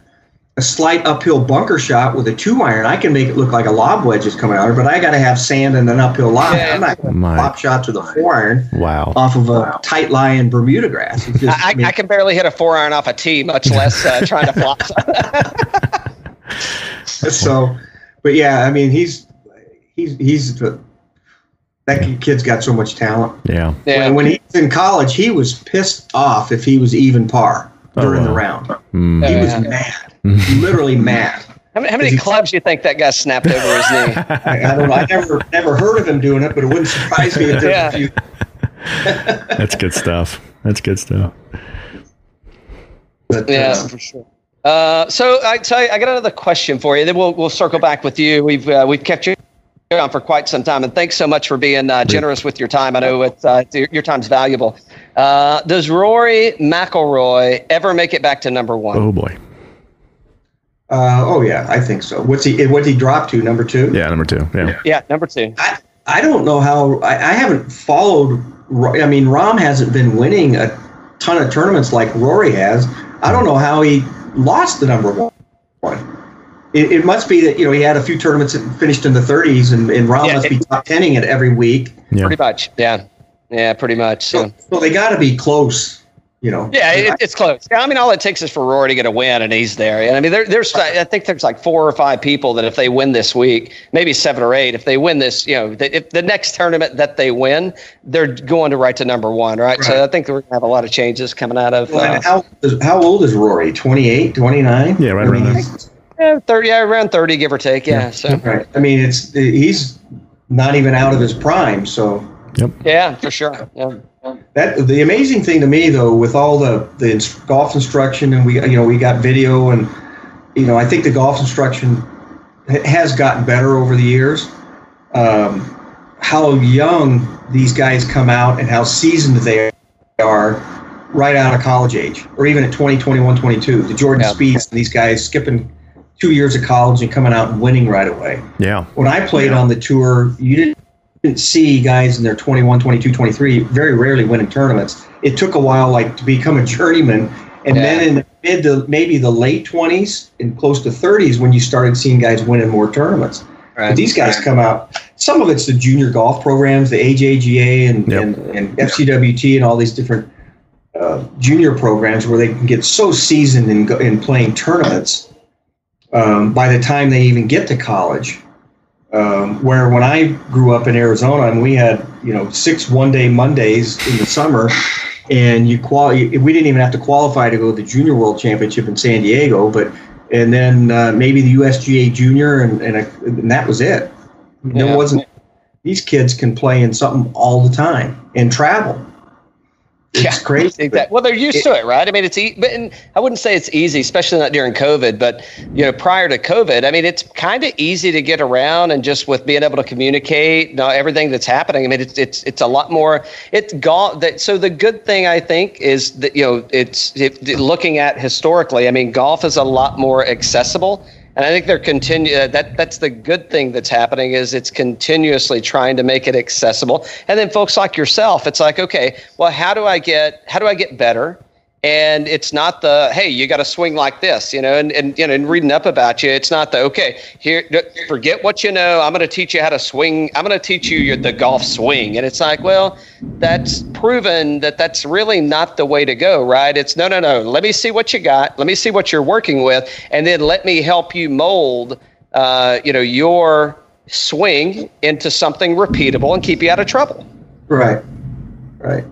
a slight uphill bunker shot with a two iron, I can make it look like a lob wedge is coming out of it, but I got to have sand and an uphill lie. Yeah. I'm not going to My- pop shots with a four iron Wow. off of a tight lie in Bermuda grass. Just, I, I mean, I can barely hit a four iron off a tee, much less uh, trying to flop. so, but yeah, I mean, he's he's he's the, that kid's got so much talent. Yeah. yeah. When, when he was in college, he was pissed off if he was even par during the wow. round. Mm. He was mad, literally mad. How many, how many clubs do you think that guy snapped over his knee? I, I don't know. I never never heard of him doing it, but it wouldn't surprise me if there's Yeah. a few That's good stuff. That's good stuff. But, Yeah, uh, for sure. Uh, so I tell you, I got another question for you. Then we'll we'll circle back with you. We've uh, we've kept you on for quite some time, and thanks so much for being uh, generous with your time. I know it's, uh, your, your time's valuable. Uh, does Rory McIlroy ever make it back to number one? Oh boy. uh, oh yeah, I think so. What's he? What's he dropped to? Number two. Yeah, number two. Yeah. Yeah, number two. I, I don't know how. I, I haven't followed. I mean, Rahm hasn't been winning a ton of tournaments like Rory has. I don't know how he lost the number one. It, it must be that you know he had a few tournaments that finished in the 30s, and, and Rahm Yeah, must be it- top tenning it every week. Yeah. Pretty much. Yeah. Yeah, pretty much. So. So, so they got to be close. You know. Yeah, it, it's close. Yeah, I mean, all it takes is for Rory to get a win, and he's there. And I mean, there, there's I think there's like four or five people that if they win this week, maybe seven or eight, if they win this, you know, the, if the next tournament that they win, they're going to right to number one, right? So I think we're gonna have a lot of changes coming out of Well, uh, how how old is Rory? 28, 29? Yeah, right I mean, around there. yeah, thirty, yeah, around thirty, give or take. Yeah. So Right. I mean, it's he's not even out of his prime. So Yep. yeah, for sure. Yeah. That the amazing thing to me though, with all the the ins- golf instruction and we you know we got video and you know I think the golf instruction has gotten better over the years. Um, how young these guys come out and how seasoned they are right out of college age or even at 20 21 22 the jordan Yeah. speeds and these guys skipping two years of college and coming out and winning right away Yeah. when I played on the tour, you didn't, didn't see guys in their 21, 22, 23 very rarely winning tournaments. It took a while, like to become a journeyman, and Yeah. then in the mid to maybe the late 20s and close to 30s when you started seeing guys winning more tournaments. But these guys come out. Some of it's the junior golf programs, the AJGA and, Yep. and, and FCWT, and all these different uh, junior programs where they can get so seasoned in, in playing tournaments um, by the time they even get to college. Um, where when I grew up in Arizona and we had you know six one day Mondays in the summer, and you qual we didn't even have to qualify to go to the Junior World Championship in San Diego, but and then uh, maybe the USGA Junior and and, a, and that was it. Yeah. There wasn't. These kids can play in something all the time and travel. It's Yeah, crazy. Exactly. Well, they're used to it, right? I mean, it's e- but and I wouldn't say it's easy, especially not during COVID. But you know, prior to COVID, I mean, it's kind of easy to get around and just with being able to communicate, you know, everything that's happening. I mean, it's it's it's a lot more. It's golf. That so the good thing I think is that you know it's it, looking at historically. I mean, golf is a lot more accessible. And I think they're continue uh, that that's the good thing that's happening is it's continuously trying to make it accessible. And then folks like yourself, it's like, okay, well, how do I get how do I get better? and it's not the hey you got to swing like this you know and, and you know and reading up about you it's not the okay here forget what you know i'm going to teach you how to swing i'm going to teach you your, the golf swing and it's like well that's proven that that's really not the way to go right it's no no no let me see what you got let me see what you're working with and then let me help you mold uh, you know your swing into something repeatable and keep you out of trouble right right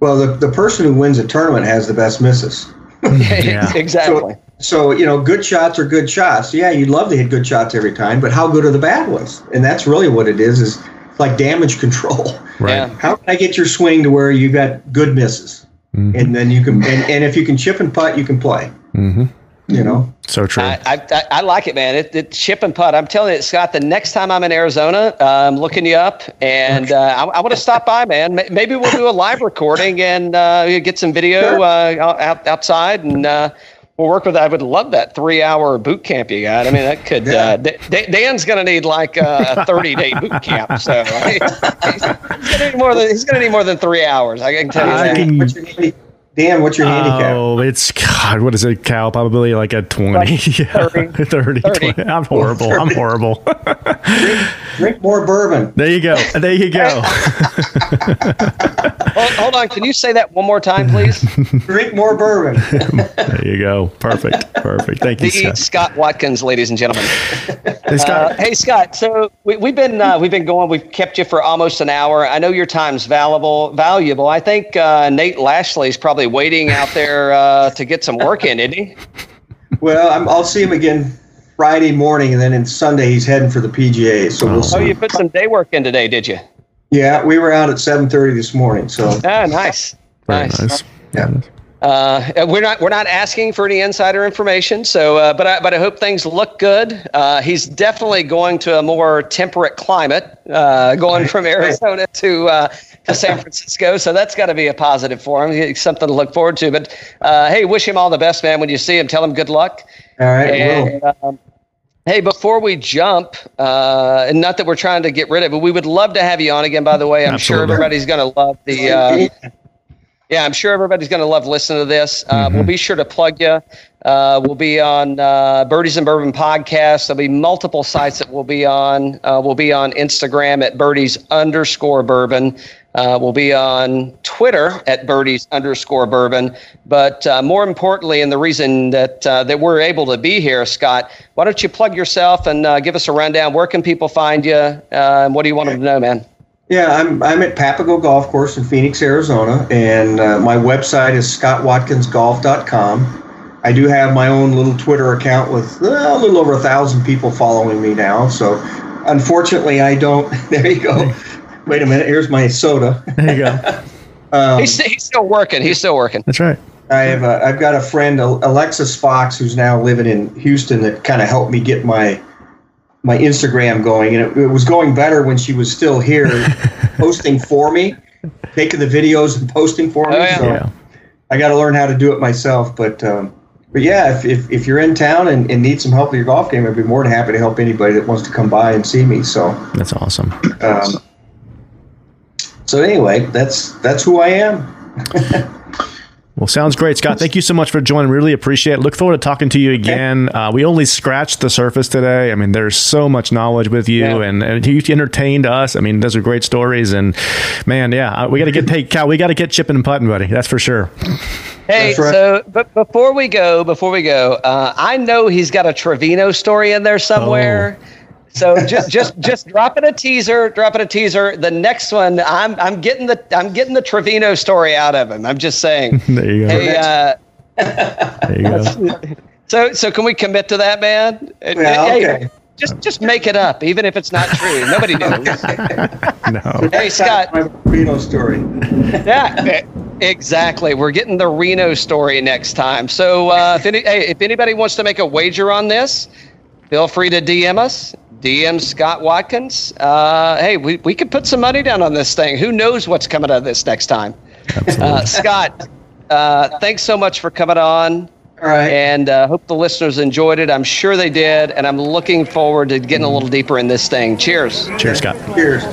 well, the, the person who wins a tournament has the best misses. yeah, exactly. So, so, you know, good shots are good shots. Yeah, you'd love to hit good shots every time, but how good are the bad ones? And that's really what it is. Is like damage control. Right. Yeah. How can I get your swing to where you got good misses, mm-hmm. and then you can, and, and if you can chip and putt, you can play. Mm-hmm. You know, so true. I, I, I like it, man. It, it chip and putt. I'm telling you, Scott. The next time I'm in Arizona, uh, I'm looking you up, and uh, I, I want to stop by, man. Maybe we'll do a live recording and uh, get some video uh, out, outside, and uh, we'll work with. I would love that three hour boot camp you got. I mean, that could. Yeah. Uh, D- Dan's going to need like a 30 day boot camp. So right? he's, he's going to need more than he's going to need more than three hours. I can tell you I that. Can, Dan, what's your handicap? Oh, it's God. What is it, Cal? Probably like a twenty. Like yeah. 30, 30, 30. 20. I'm horrible. I'm horrible. drink, drink, more bourbon. There you go. There you go. hold, hold, on. Can you say that one more time, please? drink more bourbon. there you go. Perfect. Perfect. Thank you, Scott. Scott Watkins, ladies and gentlemen. Hey, Scott. Uh, hey, Scott. So we, have been uh, we've been going. We've kept you for almost an hour. I know your time's valuable. Valuable. I think uh, Nate Lashley's probably waiting out there uh, to get some work in, isn't he? Well, i will see him again Friday morning, and then in Sunday he's heading for the PGA. So we'll oh, see. Oh, you put some day work in today, did you? Yeah, we were out at seven thirty this morning. So ah, nice, nice. nice. Yeah. Uh, we're not we're not asking for any insider information. So, uh, but I but I hope things look good. Uh, he's definitely going to a more temperate climate, uh, going from Arizona to uh, to San Francisco. So that's got to be a positive for him. Something to look forward to. But uh, hey, wish him all the best, man. When you see him, tell him good luck. All right. And, um, Hey, before we jump, uh, and not that we're trying to get rid of it, we would love to have you on again. By the way, I'm Absolutely. sure everybody's going to love the uh, yeah, I'm sure everybody's going to love listening to this. Uh, mm-hmm. We'll be sure to plug you. Uh, we'll be on uh, Birdies and Bourbon podcast. There'll be multiple sites that we'll be on. Uh, we'll be on Instagram at Birdies underscore Bourbon. Uh, we'll be on Twitter at Birdies underscore Bourbon. But uh, more importantly, and the reason that that we're able to be here, Scott, why don't you plug yourself and give us a rundown? Where can people find you? and what do you want them to know, man? Yeah, I'm, I'm at Papago Golf Course in Phoenix, Arizona, and uh, my website is scottwatkinsgolf.com. I do have my own little Twitter account with uh, a little over a thousand people following me now. So, unfortunately, I don't. There you go. Wait a minute. Here's my soda. There you go. um, he's, he's still working. He's still working. That's right. I have a, I've got a friend, Alexis Fox, who's now living in Houston, that kind of helped me get my my Instagram going, and it, it was going better when she was still here, posting for me, taking the videos and posting for me. Oh, yeah. So yeah. I got to learn how to do it myself. But um, but yeah, if, if, if you're in town and, and need some help with your golf game, I'd be more than happy to help anybody that wants to come by and see me. So that's awesome. Um, so anyway, that's that's who I am. Well, sounds great, Scott. Thank you so much for joining. Really appreciate it. Look forward to talking to you again. Uh, we only scratched the surface today. I mean, there's so much knowledge with you, yeah. and, and you entertained us. I mean, those are great stories. And man, yeah, uh, we got to get hey Cal. We got to get chipping and putting, buddy. That's for sure. Hey, right. so but before we go, before we go, uh, I know he's got a Trevino story in there somewhere. Oh. So just just just dropping a teaser, dropping a teaser. The next one, I'm I'm getting the I'm getting the Trevino story out of him. I'm just saying. there you go. Hey, uh, there you go. So so can we commit to that, man? Yeah, hey, okay. Just just make it up, even if it's not true. Nobody knows. no. Hey Scott. My Reno story. yeah. Exactly. We're getting the Reno story next time. So uh, if any, hey, if anybody wants to make a wager on this, feel free to DM us DM Scott Watkins. Uh, hey, we, we could put some money down on this thing. Who knows what's coming out of this next time? Uh, Scott, uh, thanks so much for coming on. All right. And uh, hope the listeners enjoyed it. I'm sure they did. And I'm looking forward to getting a little deeper in this thing. Cheers. Cheers, Scott. Cheers.